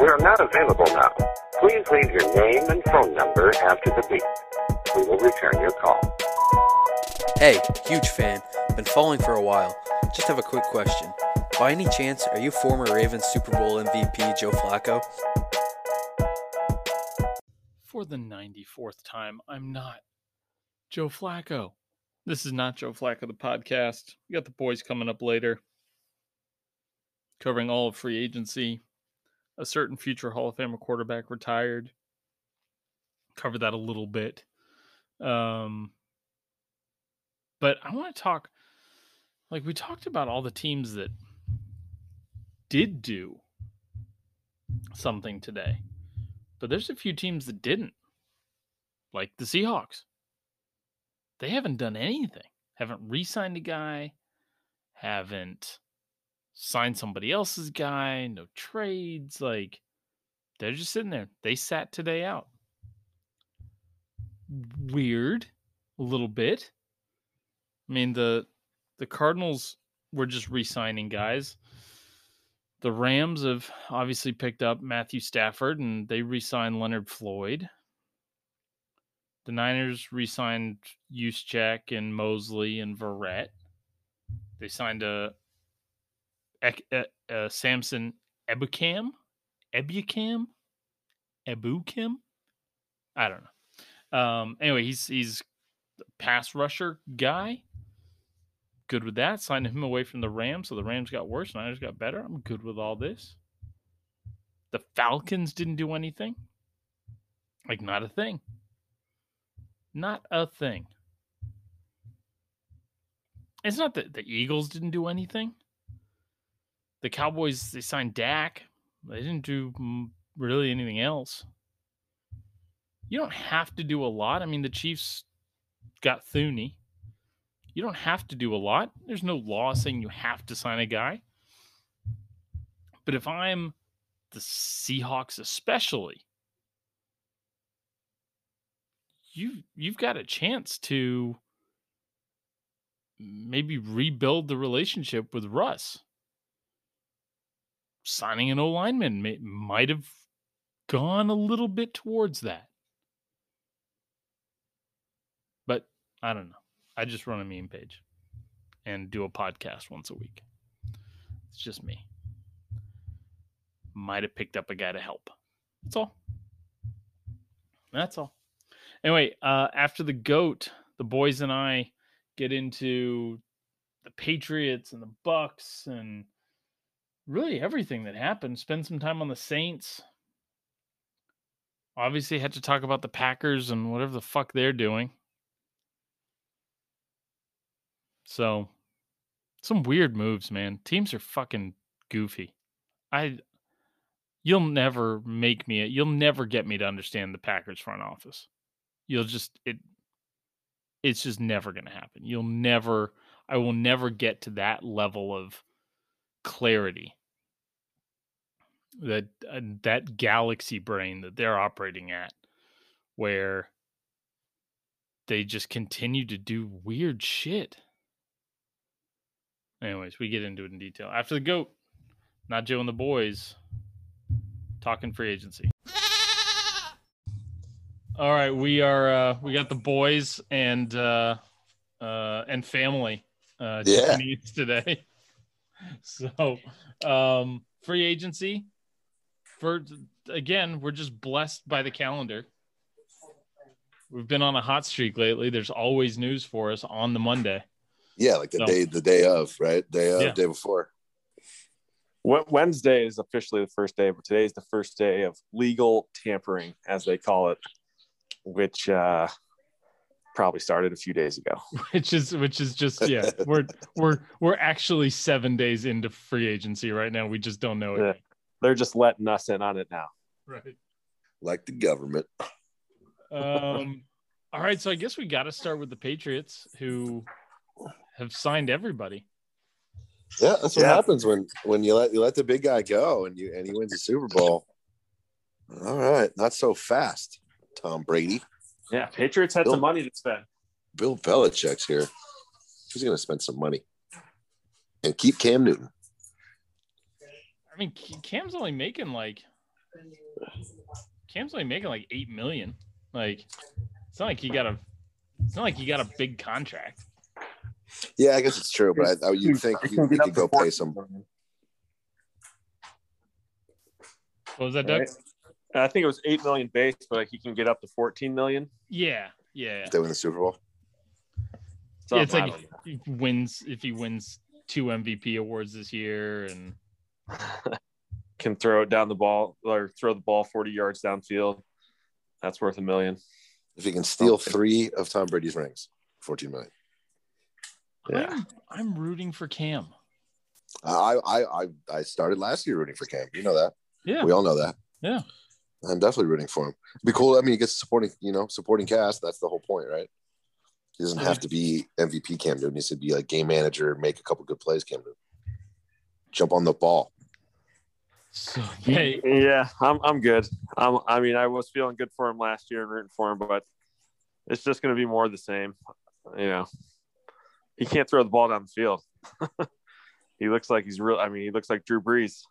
We are not available now. Please leave your name and phone number after the beep. We will return your call. Hey, huge fan. Been following for a while. Just have a quick question. By any chance, are you former Ravens Super Bowl MVP Joe Flacco? For the 94th time, I'm not Joe Flacco. This is not Joe Flacco, the podcast. We got the boys coming up later, covering all of free agency, a certain future Hall of Famer quarterback retired. Cover that a little bit. Um, but I want to talk, like, we talked about all the teams that did do something today, but there's a few teams that didn't, like the Seahawks. They haven't done anything, haven't re signed a guy, haven't signed somebody else's guy, no trades. Like, they're just sitting there. They sat today out. Weird, a little bit. I mean the the Cardinals were just re-signing guys. The Rams have obviously picked up Matthew Stafford and they re-signed Leonard Floyd. The Niners re-signed Juszczyk and Mosley and Verrett. They signed a, a, a Samson Ebukam, Ebukam, Ebukim. I don't know. Um, anyway, he's he's pass rusher guy good with that. Signed him away from the Rams, so the Rams got worse, Niners got better. I'm good with all this. The Falcons didn't do anything. Like not a thing. Not a thing. It's not that the Eagles didn't do anything. The Cowboys they signed Dak. They didn't do really anything else. You don't have to do a lot. I mean, the Chiefs got Thuney. You don't have to do a lot. There's no law saying you have to sign a guy. But if I'm the Seahawks especially, you you've got a chance to maybe rebuild the relationship with Russ. Signing an O lineman may, might have gone a little bit towards that. But I don't know. I just run a meme page and do a podcast once a week. It's just me. Might have picked up a guy to help. That's all. That's all. Anyway, uh, after the goat, the boys and I get into the Patriots and the Bucks and really everything that happened. Spend some time on the Saints. Obviously, had to talk about the Packers and whatever the fuck they're doing. So, some weird moves, man. Teams are fucking goofy. I you'll never make me you'll never get me to understand the Packers front office. You'll just it it's just never going to happen. You'll never I will never get to that level of clarity. That uh, that galaxy brain that they're operating at where they just continue to do weird shit. Anyways, we get into it in detail. After the GOAT, not Joe and the boys, talking free agency. All right, we are uh we got the boys and uh uh and family uh Yeah. today. So um free agency for again, we're just blessed by the calendar. We've been on a hot streak lately. There's always news for us on the Monday. Yeah, like the So- day the day of, right? Day of, Yeah. day before. Wednesday is officially the first day, but today is the first day of legal tampering, as they call it, which uh, probably started a few days ago. which is which is just yeah we're we're we're actually seven days into free agency right now we just don't know it Yeah. They're just letting us in on it now. right like the government. um all right so i guess we got to start with the patriots who have signed everybody Yeah, that's what Yeah. happens when when you let you let the big guy go and you and he wins the Super Bowl. All right, not so fast, Tom Brady. Yeah, Patriots had Bill- some money to spend. Bill Belichick's here. He's going to spend some money and keep Cam Newton. I mean cam's only making like cam's only making like eight million like it's not like he got a it's not like he got a big contract Yeah, I guess it's true, but I, I you think He he, can he get up could go 14 pay some. what was that Doug? right? I think it was eight million base, but like he can get up to fourteen million. yeah yeah If they win the Super Bowl. Yeah, it's like if he wins if he wins two MVP awards this year, and don't know. can throw it down the ball or throw the ball forty yards downfield. That's worth a million. If he can steal three of Tom Brady's rings, 14 million. Yeah. I'm I'm rooting for Cam. I I I, I started last year rooting for Cam. You know that. Yeah, We all know that. Yeah. I'm definitely rooting for him. It'd be cool. I mean, he gets supporting, you know, supporting cast. That's the whole point, right? He doesn't have to be MVP Cam Newton. He should be like game manager, make a couple good plays, Cam Newton. Jump on the ball. so hey, Yeah, I'm I'm good. I'm, I mean, I was feeling good for him last year and rooting for him, but it's just going to be more of the same. You know, he can't throw the ball down the field. he looks like he's real. I mean, he looks like Drew Brees.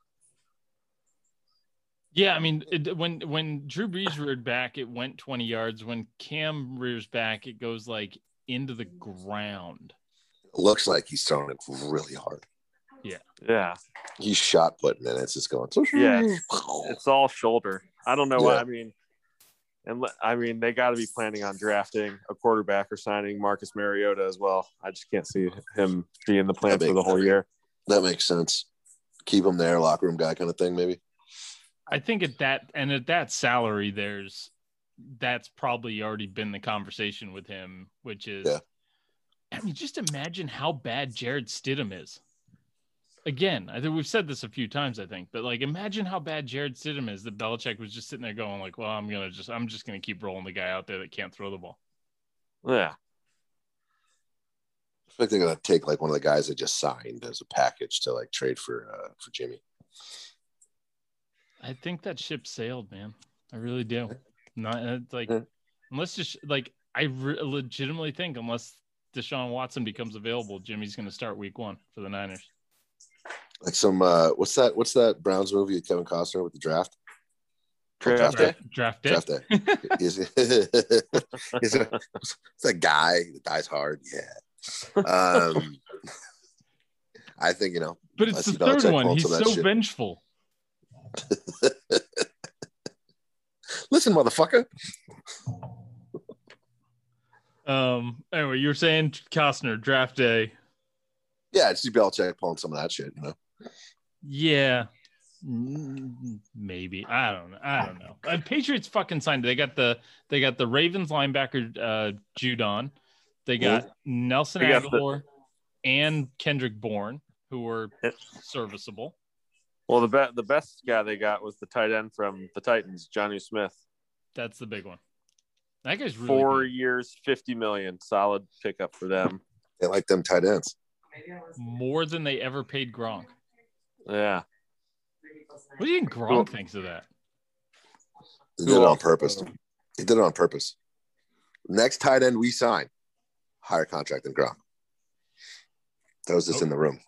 yeah, I mean it, when when Drew Brees reared back, it went 20 yards. When Cam rears back, it goes like into the ground. looks like he's throwing it really hard. Yeah, Yeah. He's shot putting and it's just going. Yeah. it's all shoulder. I don't know why. Yeah. I mean, and I mean, they got to be planning on drafting a quarterback or signing Marcus Mariota as well. I just can't see him being the plan That'd for be- the whole year. That makes sense. Keep him there, locker room guy kind of thing, maybe. I think at that and at that salary, there's that's probably already been the conversation with him, which is, Yeah. I mean, just imagine how bad Jarrett Stidham is. Again, I think we've said this a few times, I think, but like, imagine how bad Jarrett Stidham is. That Belichick was just sitting there going, like, "Well, I'm gonna just, I'm just gonna keep rolling the guy out there that can't throw the ball." Yeah, I feel like they're gonna take like one of the guys they just signed as a package to like trade for uh for Jimmy. I think that ship sailed, man. I really do. Not it's like Yeah. unless just like I re- legitimately think unless Deshaun Watson becomes available, Jimmy's going to start Week One for the Niners. Like some uh what's that what's that Browns movie with Kevin Costner with the draft? Draft day. Draft day. Draft day. Is is it, it's a guy that dies hard? Yeah. Um I think you know but it's the third one. He's some of that so shit. vengeful. listen, motherfucker. Um. Anyway, you were saying Costner draft day. Yeah, it's just Belichick pulling some of that shit, you know. Yeah. Mm, Maybe I don't know. I don't know. Uh, Patriots fucking signed. They got the they got the Ravens linebacker uh, Judon. They got Nelson They got the- Agholor and Kendrick Bourne, who were Yep. serviceable. Well, the be- the best guy they got was the tight end from the Titans, Jonnu Smith. That's the big one. That guy's really Four good. years, fifty million, solid pickup for them. They like them tight ends. more than they ever paid Gronk. Yeah, What do you think Gronk thinks of that? They Who did it on purpose. He did it on purpose. Next tight end we sign, higher contract than Gronk. That was just in the room.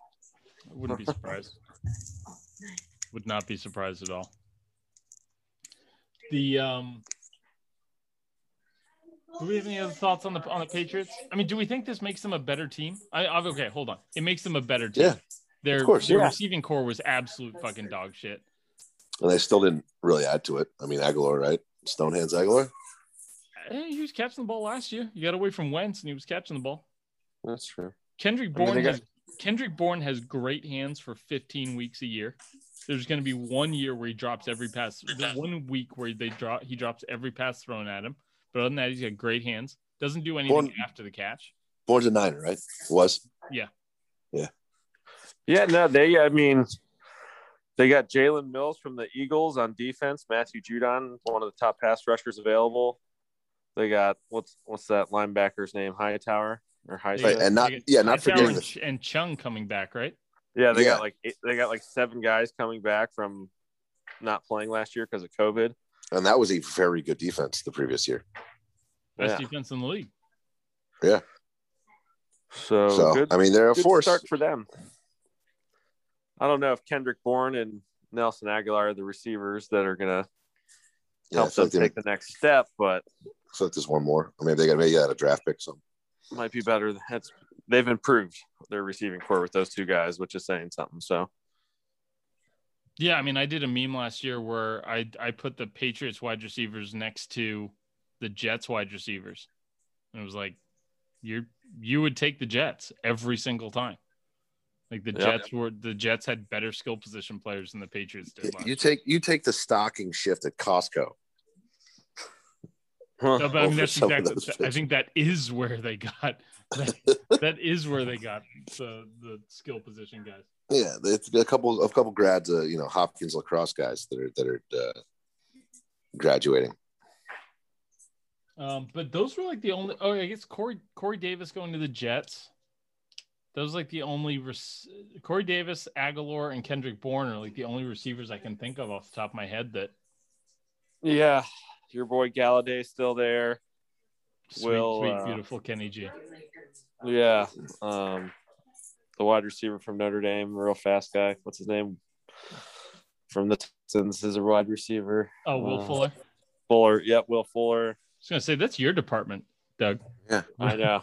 I wouldn't be surprised. Would not be surprised at all. The um do we have any other thoughts on the on the Patriots? I mean, do we think this makes them a better team? I, I okay, hold on. It makes them a better team. Yeah, their, of course, their yeah. receiving corps was absolute fucking dog shit. And they still didn't really add to it. I mean, Agholor, right? Stonehands Agholor. Hey, he was catching the ball last year. You got away from Wentz, and he was catching the ball. that's true. Kendrick I mean, Bourne got- has Kendrick Bourne has great hands for 15 weeks a year. There's going to be one year where he drops every pass. One week where they drop he drops every pass thrown at him. But other than that, he's got great hands. Doesn't do anything Bourne- after the catch. Bourne's a niner, right? Was Yeah. Yeah, no, they. I mean, they got Jalen Mills from the Eagles on defense. Matthew Judon, one of the top pass rushers available. They got what's what's that linebacker's name? Hightower or High? Right, and not yeah, not forgetting and, and Chung coming back, right? yeah, they Yeah. got like eight, they got like seven guys coming back from not playing last year because of COVID. and that was a very good defense the previous year. Best Yeah. defense in the league. So, so good, I mean, they're a good force. start for them. I don't know if Kendrick Bourne and Nelson Agholor are the receivers that are gonna Yeah, help feel them like, they, take the next step, but I feel like there's one more. Or maybe they got maybe they got a draft pick. So might be better. That's they've improved their receiving corps with those two guys, which is saying something. So Yeah, I mean, I did a meme last year where I I put the Patriots wide receivers next to the Jets wide receivers, and it was like, you're you would take the Jets every single time. Like the Yep. Jets were the Jets had better skill position players than the Patriots did. You take you take the stocking shift at Costco. Huh. No, I mean that's exactly. I think that is where they got. That, that is where they got the the skill position guys. Yeah, it's a couple a couple grads, uh, you know, Hopkins lacrosse guys that are that are uh, graduating. Um, but those were like the only. Oh, I guess Corey Corey Davis going to the Jets. Those like the only rec- Corey Davis, Agholor, and Kendrick Bourne are like the only receivers I can think of off the top of my head that yeah, your boy Golladay still there. sweet, Will, sweet, uh, beautiful Kenny G. Yeah, um, the wide receiver from Notre Dame, real fast guy. What's his name? From the Texans is a wide receiver. Oh, Will uh, Fuller. Fuller. Yep, Will Fuller. I was gonna say that's your department, Doug. Yeah, I know.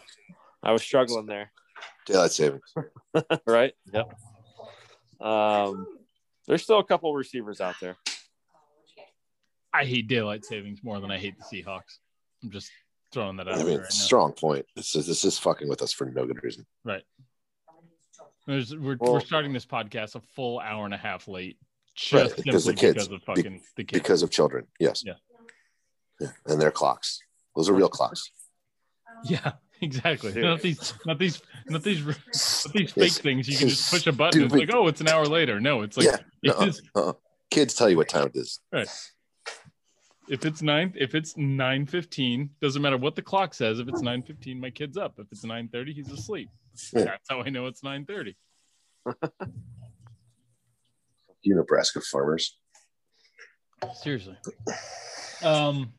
I was struggling there. Daylight savings. right? Yep. Um, there's still a couple receivers out there. I hate daylight savings more than I hate the Seahawks. I'm just throwing that out I there mean, right now. strong point. This is this is fucking with us for no good reason. There's, we're, Well- we're starting this podcast a full hour and a half late, Right, just because simply the kids- because of fucking the kids. Because of children, yes. Yeah. Yeah, and their clocks. Those are real clocks. yeah, exactly. Dude. Not these, not these, not these, these fake things. You can just push a button. It's like, oh, it's an hour later. No, it's like yeah. it is- uh-uh. Kids tell you what time it is. Right. if it's nine, if it's nine fifteen, doesn't matter what the clock says. If it's nine fifteen, my kid's up. If it's nine thirty, he's asleep. Yeah. That's how I know it's nine thirty. You Nebraska farmers. Seriously. Um,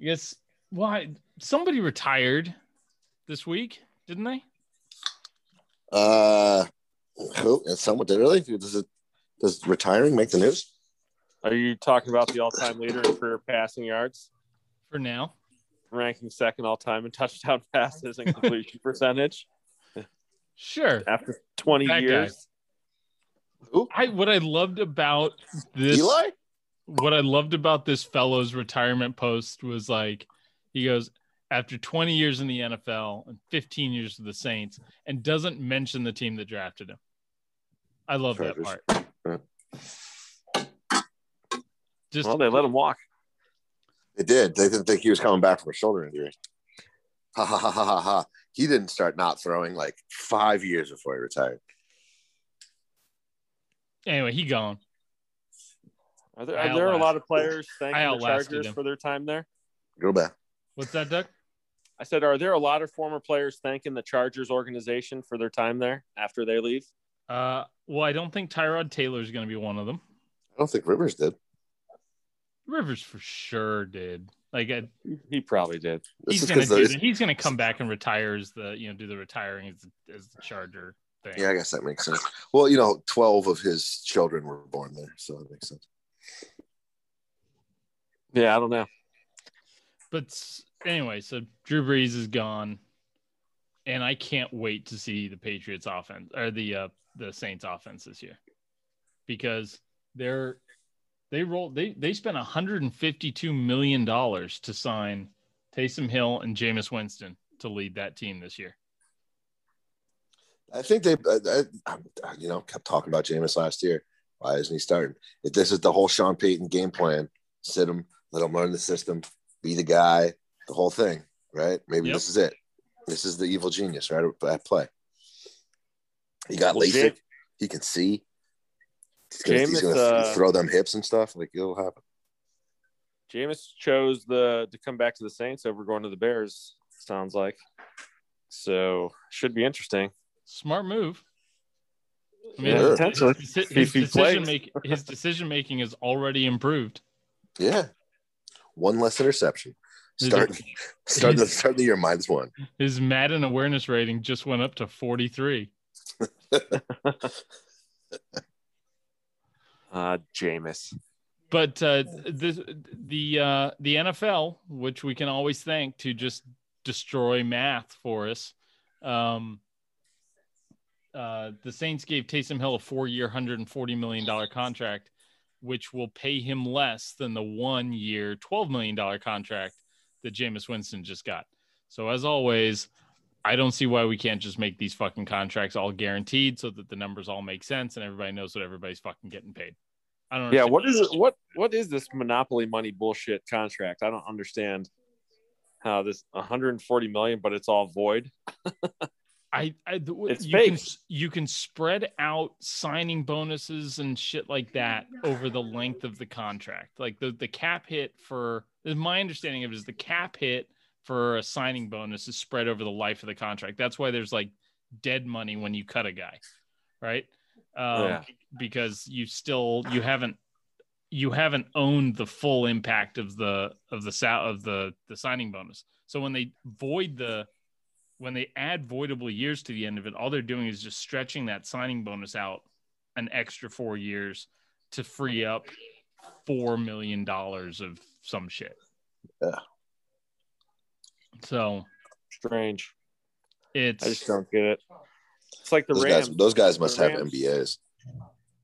I guess why somebody retired this week, didn't they? Uh, who? And someone did really? Does it? Does retiring make the news? Are you talking about the all-time leader in career passing yards, For now, ranking second all-time in touchdown passes and completion percentage sure. after 20 That guy. years? I what I loved about this Eli? what I loved about this fellow's retirement post was like he goes after 20 years in the NFL and 15 years with the Saints and doesn't mention the team that drafted him. I love that Chargers. part. Just Well, they let him walk. They did. They didn't think he was coming back from a shoulder injury. Ha ha ha ha ha ha. He didn't start not throwing like five years before he retired. anyway, he gone. Are there, I are there a lot of players thanking I the Chargers him. for their time there? Go back. What's that, Doug? I said, are there a lot of former players thanking the Chargers organization for their time there after they leave? Uh, well, I don't think Tyrod Taylor is going to be one of them. I don't think Rivers did. Rivers for sure did. Like I, He probably did. This he's gonna 'cause do the- the, he's gonna come back and retire as the you know do the retiring as the, as the Charger thing. Yeah, I guess that makes sense. Well, you know, 12 of his children were born there, so that makes sense. Yeah, I don't know. But s- anyway, so Drew Brees is gone, and I can't wait to see the Patriots offense or the uh, the Saints offense this year because they're they rolled they they spent 152 million dollars to sign Taysom Hill and Jameis Winston to lead that team this year. I think they, I, I, you know, kept talking about Jameis last year. Why isn't he starting? If this is the whole Sean Payton game plan, sit him, let him learn the system, be the guy, the whole thing. right? Maybe Yep. this is it. This is the evil genius, right? At play. He got Well, LASIK. Jam- He can see. He's gonna, he's gonna uh, throw them hips and stuff. Like it'll happen. Jameis chose the to come back to the Saints over going to the Bears. Sounds like. So should be interesting. Smart move. I Yeah, his- potentially. his, his, If decision plays. make, his decision making is already improved. Yeah. One less interception. Start start the start the year minus one. His Madden awareness rating just went up to 43. Uh, Jameis. But uh, this, the uh, the NFL, which we can always thank to just destroy math for us, um, uh, the Saints gave Taysom Hill a four-year, hundred and forty million dollar contract, which will pay him less than the one-year, twelve million dollar contract that Jameis Winston just got. So as always, I don't see why we can't just make these fucking contracts all guaranteed so that the numbers all make sense and everybody knows what everybody's fucking getting paid. I don't. Know, yeah, what is it? What what is this monopoly money bullshit contract? I don't understand how this 140 million, but it's all void. I, I It's you can fake. you can spread out signing bonuses and shit like that over the length of the contract. Like the the cap hit for my understanding of it is the cap hit for a signing bonus is spread over the life of the contract. That's why there's like dead money when you cut a guy, right? Um, Yeah. Because you still you haven't you haven't owned the full impact of the of the sal- of the the signing bonus. So when they void the when they add voidable years to the end of it, all they're doing is just stretching that signing bonus out an extra four years to free up four million dollars of some shit. Yeah. So Strange. it's I just don't get it. It's like the Those Rams. guys, those guys must have Rams- MBAs.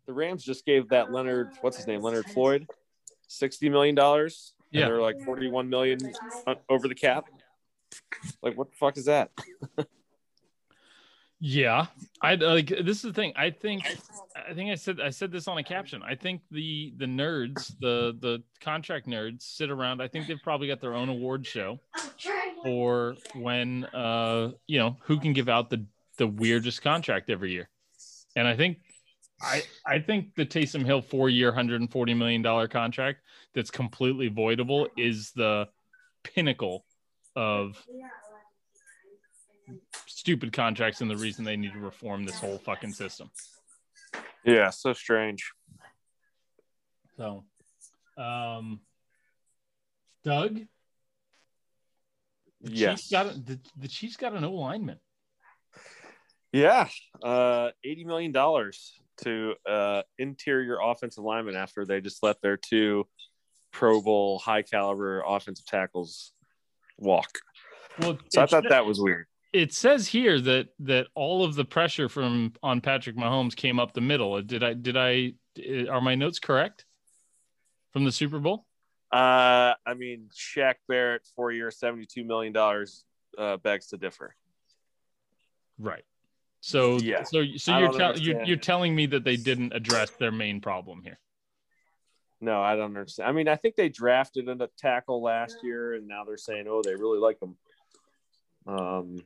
the Rams just gave that Leonard, what's his name, Leonard Floyd, sixty million dollars. Yeah. they're like forty-one million uh, over the cap. Like, what the fuck is that? Yeah, I like this is the thing. I think I think I said I said this on a caption. I think the the nerds, the the contract nerds sit around. I think they've probably got their own award show for when uh you know who can give out the the weirdest contract every year. And I think I I think the Taysom Hill 4-year 140 million dollar contract that's completely voidable is the pinnacle of stupid contracts and the reason they need to reform this whole fucking system. Yeah, so strange. So, um, Doug, the Yes. Chiefs got a, the, the Chiefs got an O lineman. Yeah, uh, eighty million dollars to uh, interior offensive lineman after they just let their two Pro Bowl high caliber offensive tackles walk. Well, So I thought that was weird. It says here that that all of the pressure from on Patrick Mahomes came up the middle. Did I did I are my notes correct from the Super Bowl? Uh, I mean, Shaq Barrett, four year, seventy-two million dollars, uh, begs to differ. Right. So Yeah. so so you're don't you're you're telling me that they didn't address their main problem here. No, I don't understand. I mean, I think they drafted a tackle last year, and now they're saying, "Oh, they really like him." Um,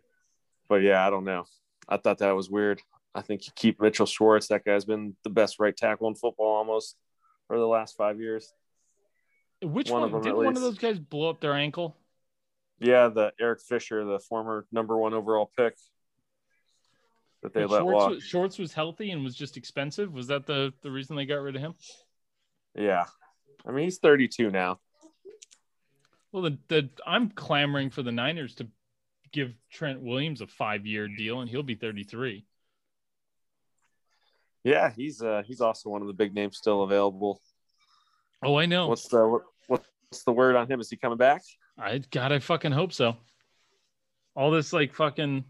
but yeah, I don't know. I thought that was weird. I think you keep Mitchell Schwartz. That guy's been the best right tackle in football almost for the last five years. Which One one, did one of those guys blow up their ankle? Yeah, the Eric Fisher, the former number one overall pick that they But let Schwartz, walk. was, Schwartz was healthy and was just expensive. Was that the the reason they got rid of him? Yeah, I mean he's 32 now. Well, the, the I'm clamoring for the Niners to give Trent Williams a five year deal, and he'll be 33. Yeah, he's uh he's also one of the big names still available. Oh, I know. What's the what's the word on him? Is he coming back? I God, I fucking hope so. All this like fucking,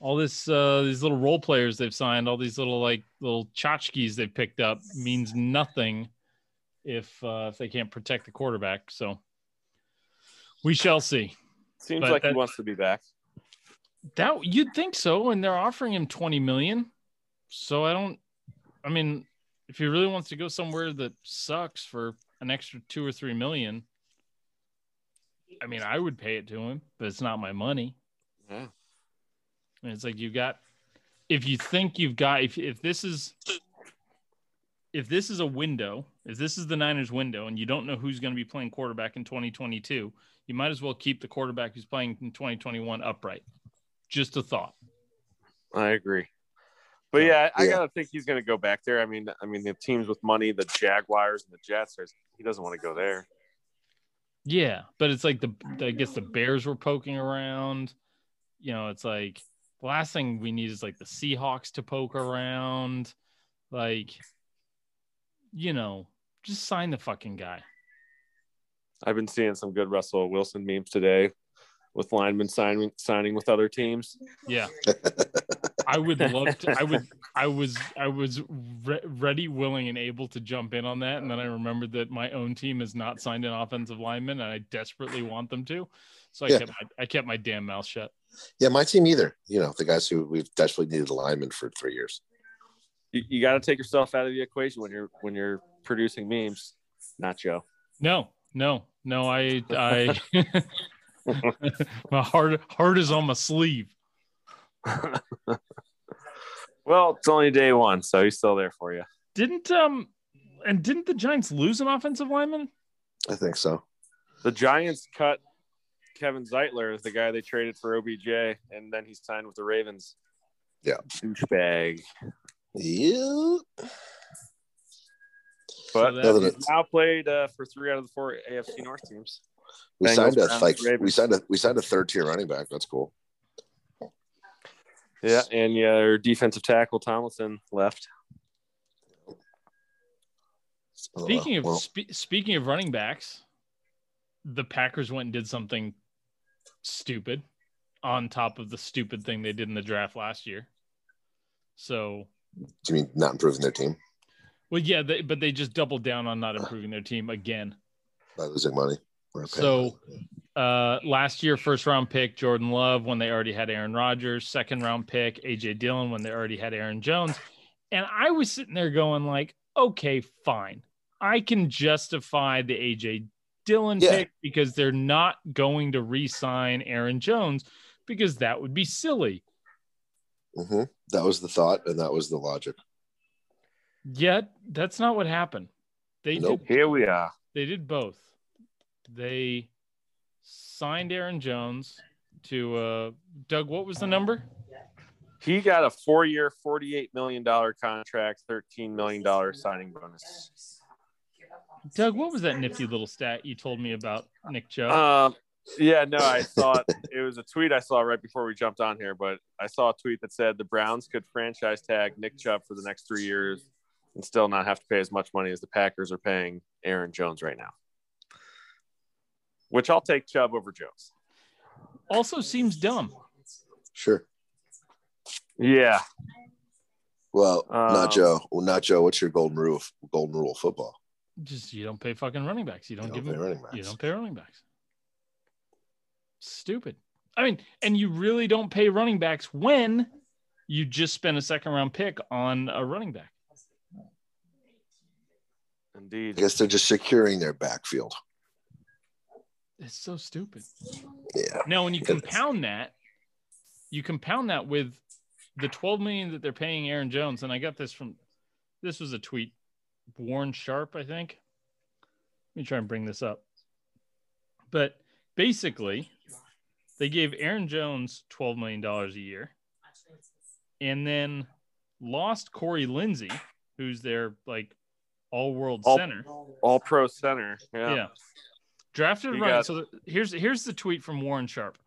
all this uh these little role players they've signed, all these little like little tchotchkes they've picked up means nothing if uh if they can't protect the quarterback. So we shall see. Seems But like he wants to be back. That you'd think so, and they're offering him 20 million. So I don't. I mean, if he really wants to go somewhere that sucks for an extra two or three million, I mean, I would pay it to him, but it's not my money. Yeah. And it's like you've got if you think you've got if if this is if this is a window, if this is the Niners window and you don't know who's going to be playing quarterback in 2022, you might as well keep the quarterback who's playing in 2021 upright. Just a thought. I agree. But yeah, I, I Yeah. gotta think he's gonna go back there. I mean, I mean the teams with money, the Jaguars and the Jets, are, he doesn't want to go there. Yeah, but it's like the I guess the Bears were poking around. You know, it's like the last thing we need is like the Seahawks to poke around. Like, you know, just sign the fucking guy. I've been seeing some good Russell Wilson memes today with linemen signing signing with other teams. Yeah. I would love to. I would. I was. I was re- ready, willing, and able to jump in on that, and then I remembered that my own team has not signed an offensive lineman, and I desperately want them to. So I Yeah. kept. My, I kept my damn mouth shut. Yeah, my team either. You know, the guys who we've desperately needed a lineman for three years. You, you got to take yourself out of the equation when you're when you're producing memes. Not Joe. No, no, no. I. I. my heart. Heart is on my sleeve. Well, it's only day one, so he's still there for you. Didn't um, and didn't the Giants lose an offensive lineman? I think so. The Giants cut Kevin Zeitler, the guy they traded for OBJ, and then he signed with the Ravens. Yeah. douchebag. Yeah. But So that- he's now played uh, for three out of the four AFC North teams. We Bengals, signed a Browns, like Ravens. we signed a we signed a third tier running back. That's cool. Yeah, and yeah, our defensive tackle Tomlinson left. Uh, Speaking of well, spe- speaking of running backs, the Packers went and did something stupid on top of the stupid thing they did in the draft last year. So, do you mean not improving their team well, yeah, they, but they just doubled down on not improving their team again. by losing money? So, uh, last year, first round pick Jordan Love when they already had Aaron Rodgers. Second round pick AJ Dillon when they already had Aaron Jones. And I was sitting there going like, okay, fine, I can justify the AJ Dillon Yeah. pick because they're not going to re-sign Aaron Jones because that would be silly. Mhm. that was the thought, and that was the logic. Yet that's not what happened. They Nope. did Here we are. They did both. They signed Aaron Jones to uh Doug, what was the number? He got a four-year, forty-eight million dollar contract, thirteen million dollar signing bonus. Doug, what was that nifty little stat you told me about Nick Chubb? Um, yeah, no, I saw it. It was a tweet I saw right before we jumped on here, but I saw a tweet that said the Browns could franchise tag Nick Chubb for the next three years and still not have to pay as much money as the Packers are paying Aaron Jones right now. Which I'll take Chubb over Jones. also seems dumb. Sure. Yeah, Well, Um, not Joe. Well, not Joe. What's your golden rule? of- Golden rule of football. Just you don't pay fucking running backs. You don't, You give don't them pay running backs. you don't pay running backs. Stupid. I mean, and you really don't pay running backs when you just spend a second round pick on a running back. I guess they're just securing their backfield. It's so stupid. Yeah. Now, when you It is. compound that, you compound that with the 12 million that they're paying Aaron Jones, and I got this from this was a tweet, Warren Sharp, I think. Let me try and bring this up. But basically, they gave Aaron Jones 12 million dollars a year, and then lost Corey Linsley, who's their like All- center. All pro center. Yeah. Yeah. Drafted You running. got- So the, here's here's the tweet from Warren Sharp.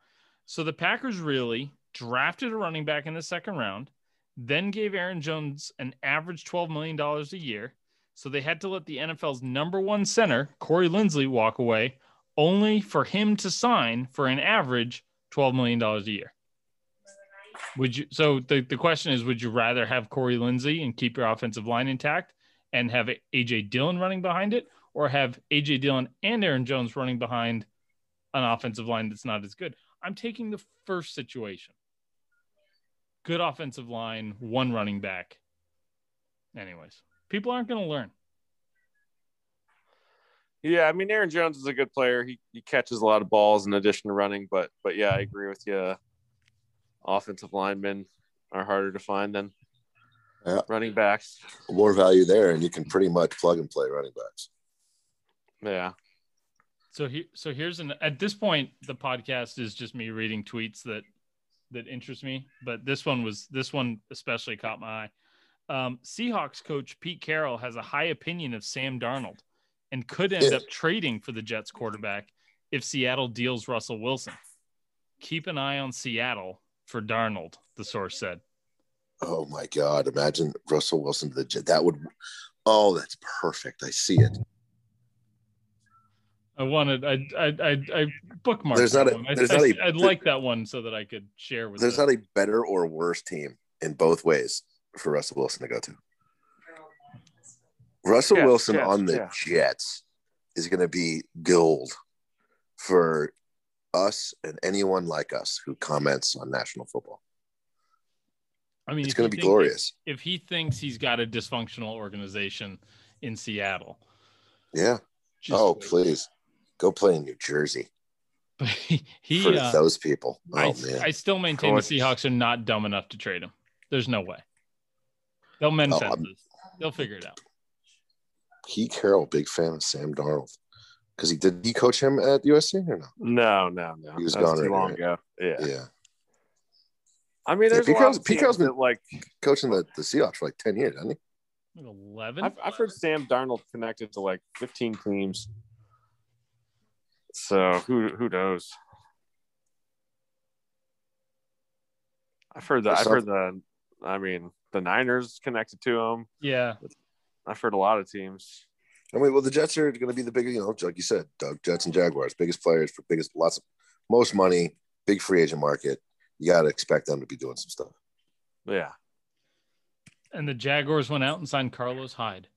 So the Packers really drafted a running back in the second round, then gave Aaron Jones an average $12 million a year. So they had to let the NFL's number one center, Corey Linsley, walk away, only for him to sign for an average $12 million a year. Would you so the, the question is, would you rather have Corey Linsley and keep your offensive line intact and have AJ Dillon running behind it, or have AJ Dillon and Aaron Jones running behind an offensive line that's not as good? I'm taking the first situation. Good offensive line, one running back. Anyways, people aren't going to learn. Yeah, I mean Aaron Jones is a good player. He he catches a lot of balls in addition to running, but but yeah, I agree with you. Offensive linemen are harder to find than Yeah. running backs. More value there, and you can pretty much plug and play running backs. Yeah. So here, so here's an. At this point, the podcast is just me reading tweets that that interest me. But this one was this one especially caught my eye. Um, Seahawks coach Pete Carroll has a high opinion of Sam Darnold, and could end Yeah. up trading for the Jets quarterback if Seattle deals Russell Wilson. Keep an eye on Seattle for Darnold, the source said. Oh my God! Imagine Russell Wilson to the Jet. That would. Oh, that's perfect. I see it. I wanted, I, I, I, I bookmarked. There's not a- one. There's I, not a- I'd like that one so that I could share with. There's the- not a better or worse team in both ways for Russell Wilson to go to. Russell Jets, Wilson Jets, on the yeah. Jets is going to be gold for us and anyone like us who comments on national football. I mean, It's going to be glorious. If he thinks he's got a dysfunctional organization in Seattle, Yeah. just oh, wait. please go play in New Jersey But he, he for uh, those people. Oh I, man, I still maintain the Seahawks are not dumb enough to trade him. There's no way. They'll mend Oh, I'm- fences. They'll figure it out. Pete Carroll, big fan of Sam Darnold because he did. He coach him at USC or no? No, no, no. He was That was gone too already, long right? ago. Yeah. Yeah, I mean, Yeah, there's Pete a lot Carroll's- of Pete teams Carroll's been- like coaching the, the Seahawks for like ten years, hasn't he? Eleven. I've, I've heard Sam Darnold connected to like 15 teams. So who who knows? I've heard that. I've heard the. I mean, the Niners connected to him. yeah. I've heard a lot of teams. I mean, well, the Jets are going to be the biggest. you know, like you said, Doug, Jets and Jaguars, biggest players for biggest, lots of, most money, big free agent market. You got to expect them to be doing some stuff. Yeah. And the Jaguars went out and signed Carlos Hyde.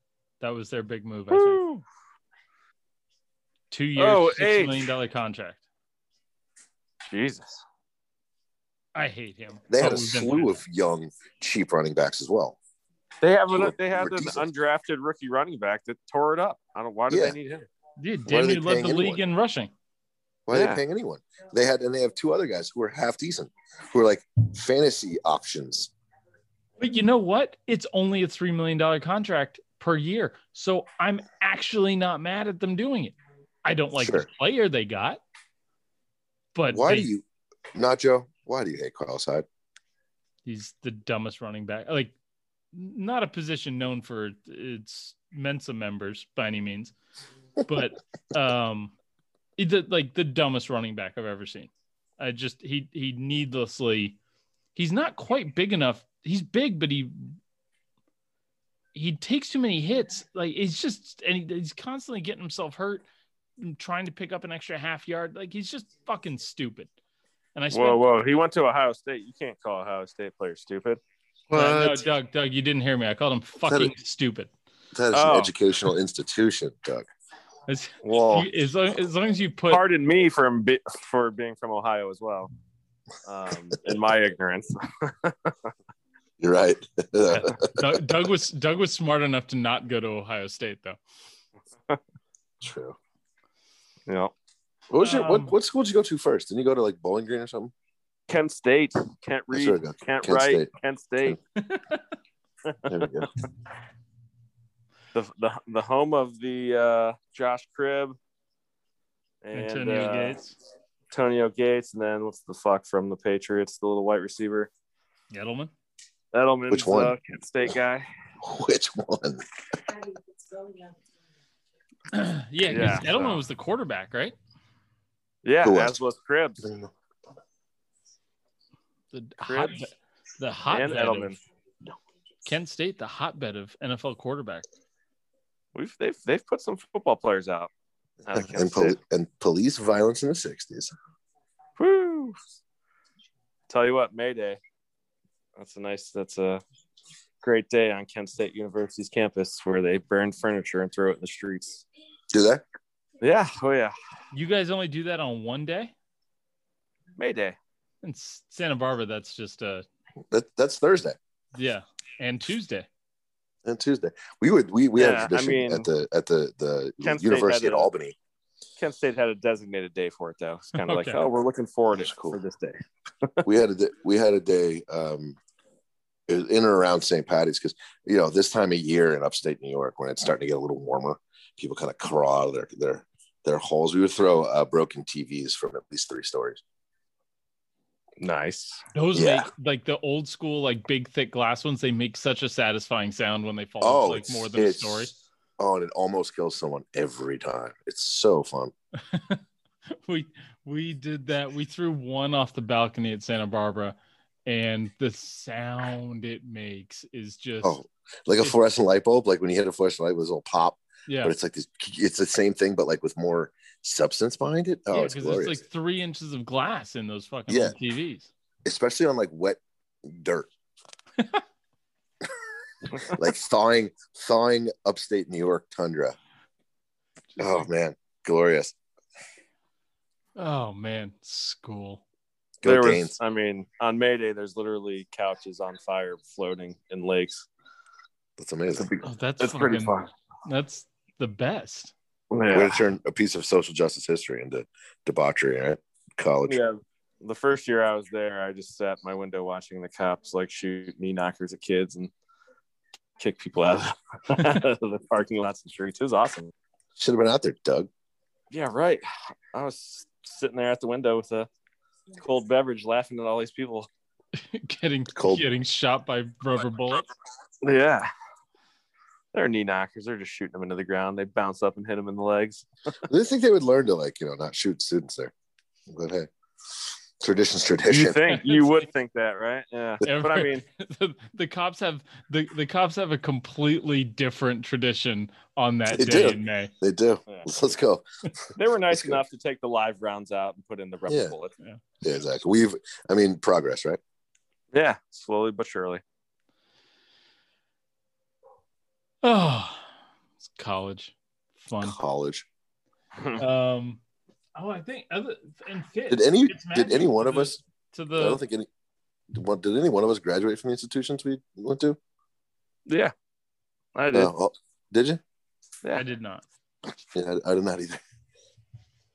That was their big move. I think two years, Oh, six H. million dollar contract. Jesus. I hate him. They had Oh, a slew of young, cheap running backs as well. They have an, they who have an decent. undrafted rookie running back that tore it up. I don't. Why do Yeah. they need him? that. Yeah, Why are led the league anyone? in rushing. Why are Yeah. they paying anyone? They had, and they have two other guys who are half decent, who are like fantasy options. But you know what? It's only a three million dollar contract per year, so I'm actually not mad at them doing it. I don't like the player they got, but Why they- do you, not Joe? Why do you hate Carlos Hyde? He's the dumbest running back. Like, not a position known for its Mensa members by any means, but um, he did like the dumbest running back I've ever seen. I just he he needlessly, he's not quite big enough. He's big, but he he takes too many hits. Like he's just and he, he's constantly getting himself hurt, and trying to pick up an extra half yard. Like he's just fucking stupid. And I spent Whoa, whoa! He went to Ohio State. You can't call Ohio State players stupid. Uh, no, What? Doug, Doug, you didn't hear me. I called him fucking stupid. That is Oh. an educational institution, Doug. As, Well, as, long, as long as you put, pardon me from for being from Ohio as well. Um, in my ignorance. You're right. Doug, Doug was Doug was smart enough to not go to Ohio State though. True. Yeah. What was your Um, what, what school did you go to first? Didn't you go to like Bowling Green or something? Kent State, Kent That's Reed, where I go. Kent, Kent Wright, State. Kent State, There we go. The, the the home of the uh, Josh Cribbs and Antonio uh, Gates, Antonio Gates, and then what's the fuck from the Patriots, the little white receiver, Edelman. Edelman's Which one? Uh, Kent State guy. Which one? yeah, Yeah, because Edelman so- was the quarterback, right? Yeah, Who was? as was Cribbs The hot, Cribbs the hotbed and Edelman. of Kent State, the hotbed of NFL quarterback. We've they've they've put some football players out. out And, pol- and police violence in the '60s. Woo! Tell you what, May Day. That's a nice. That's a great day on Kent State University's campus where they burn furniture and throw it in the streets. Do they? Yeah. Oh yeah. You guys only do that on one day May Day. in Santa Barbara. That's just uh That, that's Thursday. yeah, and Tuesday. And Tuesday. We would we we had Yeah, a I tradition mean, at the at the the Kent University at Albany. Kent State had a designated day for it though. It's kind of Okay. like, oh, we're looking forward to cool. for this day. we had a day, we had a day um in and around St. Patty's because you know this time of year in upstate New York when it's starting to get a little warmer, people kind of crawl out of their their their holes. We would throw uh, broken TVs from at least three stories. Nice. Those Yeah. make like the old school, like big thick glass ones. They make such a satisfying sound when they fall Oh, like more than a story. Oh, and it almost kills someone every time. It's so fun. we we did that. We threw one off the balcony at Santa Barbara, and the sound it makes is just Oh, like a fluorescent light bulb. Like when you hit a fluorescent light, with a little pop. yeah. But it's like this. It's the same thing, but like with more substance behind it. Oh, yeah, it's because glorious. it's like three inches of glass in those fucking Yeah. TVs. especially on like wet dirt. like thawing, thawing upstate New York tundra. Oh man, glorious. Oh man, school. Go there was, I mean, on May Day, there's literally couches on fire floating in lakes. That's amazing. Oh, that's It's pretty fun. That's the best. Way to turn a piece of social justice history into debauchery, right? College. Yeah. The first year I was there, I just sat my window watching the cops like shoot knee knockers at kids and kick people out of the parking lots and streets. It was awesome. Should have been out there, Doug. Yeah, right. I was sitting there at the window with a cold beverage, laughing at all these people. getting Cold. getting shot by rubber bullets. Yeah. They're knee knockers. They're just shooting them into the ground. They bounce up and hit them in the legs. I didn't think they would learn to like, you know, not shoot students there. But hey, tradition's tradition. You think you would think that, right? Yeah. But I mean, the, the cops have the, the cops have a completely different tradition on that They day do. in May. They do. Yeah. Let's go. they were nice That's good. enough to take the live rounds out and put in the rubber Yeah. bullet. Yeah, exactly. We've, I mean, progress, right? Yeah, slowly but surely. Oh, it's college fun. College. Um, oh, I think other and Fitz, Did any, Fitz did any one of the- us to the? I don't think any. What did any one of us graduate from the institutions we went to? yeah, I did. No. Oh, did you? yeah. I did not. Yeah, I, I did not either.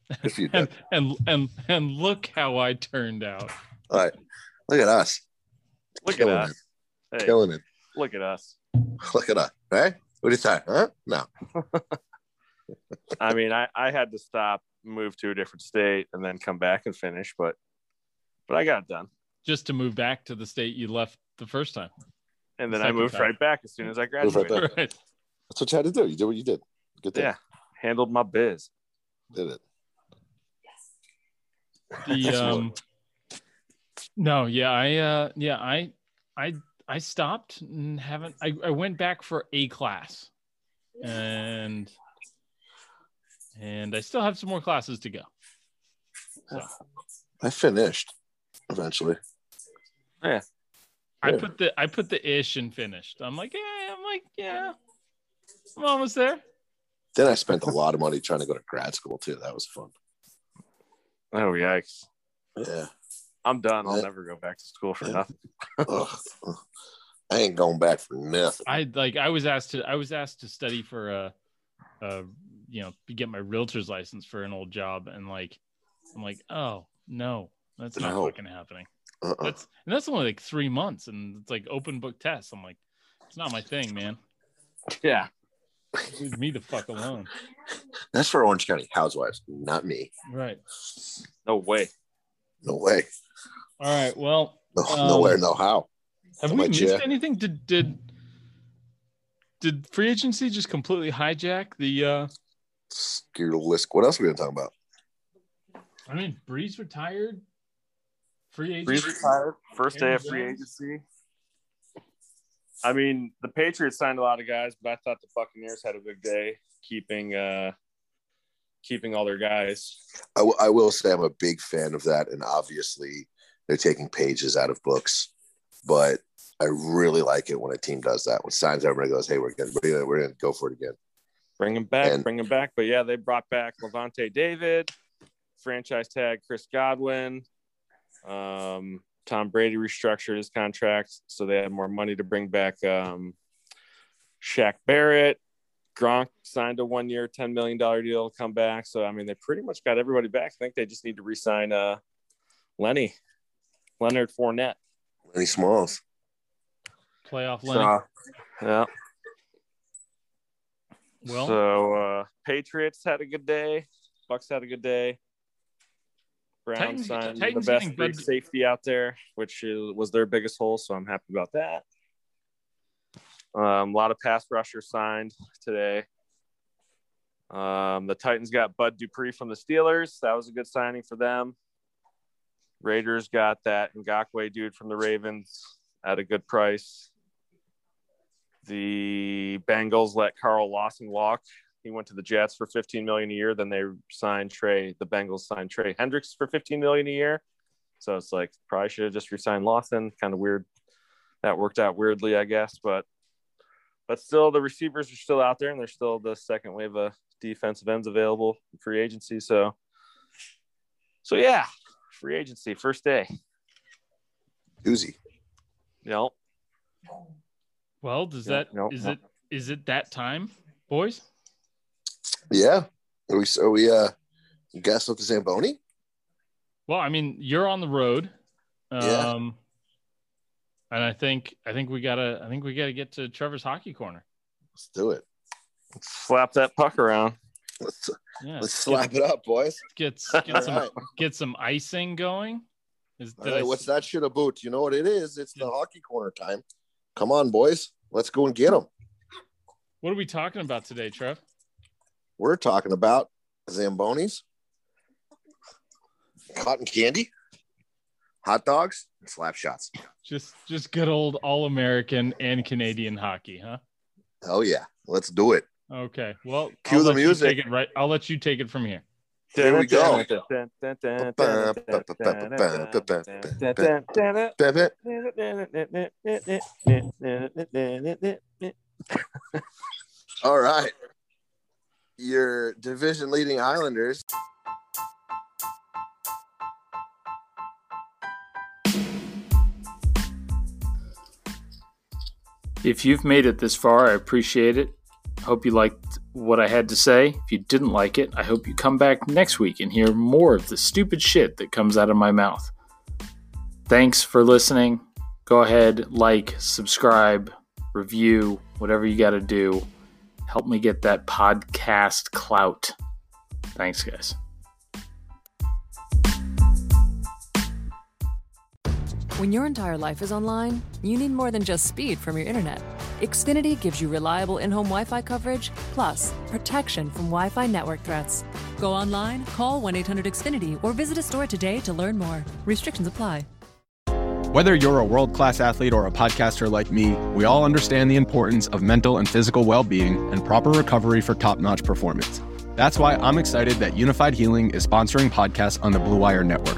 Good you, And, and and and look how I turned out. All right, look at us, Look at killing us. it, Hey, killing it. look at us. Look at us, right? What do you say? Huh? No. I mean, I, I had to stop, move to a different state, and then come back and finish, but but I got it done. Just to move back to the state you left the first time. And then I moved time. right back as soon as I Move right graduated. Right. That's what you had to do. You did what you did. Good thing. Yeah, handled my biz. Did it. Yes. The um no, yeah, I uh yeah, I I I stopped and haven't I, I went back for a class and and I still have some more classes to go. So I finished eventually. Yeah. I Yeah. put the I put the ish and finished. I'm like, yeah, I'm like, yeah. I'm almost there. Then I spent a lot of money trying to go to grad school too. That was fun. Oh yikes! Yeah. I'm done. I'll Yeah. never go back to school for Yeah. nothing. Ugh. I ain't going back for nothing. I like I was asked to I was asked to study for a, a you know get my realtor's license for an old job and like I'm like oh no that's not No. fucking happening Uh-uh. that's and that's only like three months and it's like open book tests I'm like it's not my thing man Yeah. leave me the fuck alone That's for Orange County housewives, not me. right No way. No way. all right well No, Um, nowhere, no how. have I'm we missed yeah. anything did did did free agency just completely hijack the uh Skeer list. What else are we gonna talk about? I mean Brees retired free agent Brees retired. First day of free Jones. agency. I mean, the Patriots signed a lot of guys, but I thought the Buccaneers had a big day keeping uh keeping all their guys. I, w- I will say I'm a big fan of that, and obviously they're taking pages out of books, but I really like it when a team does that. When signs everybody goes, "Hey, we're gonna we're gonna, we're gonna go for it again." Bring him back, And- bring him back. But yeah, they brought back Lavonte David, franchise tag Chris Godwin. Um, Tom Brady restructured his contract, so they had more money to bring back um, Shaq Barrett, Gronk signed a one year, $10 million deal to come back. So, I mean, they pretty much got everybody back. I think they just need to re sign uh, Lenny, Leonard Fournette. Lenny Smalls. Playoff Lenny. So, yeah. Well, so, uh, Patriots had a good day. Bucks had a good day. Brown Titans- signed Titans the best big safety out there, which is, was their biggest hole. So I'm happy about that. Um, a lot of pass rushers signed today. Um, the Titans got Bud Dupree from the Steelers. That was a good signing for them. Raiders got that Ngakoue dude from the Ravens at a good price. The Bengals let Carl Lawson walk. He went to the Jets for 15 million a year. Then they signed Trey. The Bengals signed Trey Hendricks for 15 million a year. So it's like probably should have just resigned Lawson. Kind of weird. That worked out weirdly, I guess. But but still, the receivers are still out there, and there's still the second wave of defensive ends available in free agency. So so yeah, free agency first day. You know, well, does Yeah, that no, is no. it is it that time, boys? Yeah. Are we are we uh gas up the Zamboni? Well, I mean, you're on the road. Um Yeah. and I think I think we gotta I think we gotta get to Trevor's hockey corner. Let's do it. Let's slap that puck around. Let's Yeah. let's slap it up, boys. Get get, some right. get some icing going. Is All right, I what's that shit about? You know what it is? It's the hockey corner time. Come on, boys. Let's go and get them. what are we talking about today, Trev? We're talking about Zambonis, cotton candy, hot dogs, and slap shots. Just just good old all American and Canadian hockey, huh? Oh yeah, let's do it. Okay. Well, Cue I'll the music. take it right. I'll let you take it from here. Here we go. All right. Your division leading Islanders. If you've made it this far, I appreciate it. Hope you liked what I had to say. If you didn't like it, I hope you come back next week and hear more of the stupid shit that comes out of my mouth. Thanks for listening. Go ahead, like, subscribe, review, whatever you got to do. Help me get that podcast clout. Thanks, guys. When your entire life is online, you need more than just speed from your internet. Xfinity gives you reliable in home Wi Fi coverage, plus protection from Wi Fi network threats. Go online, call 1 800 Xfinity, or visit a store today to learn more. Restrictions apply. Whether you're a world class athlete or a podcaster like me, we all understand the importance of mental and physical well being and proper recovery for top notch performance. That's why I'm excited that Unifyd Healing is sponsoring podcasts on the Blue Wire Network.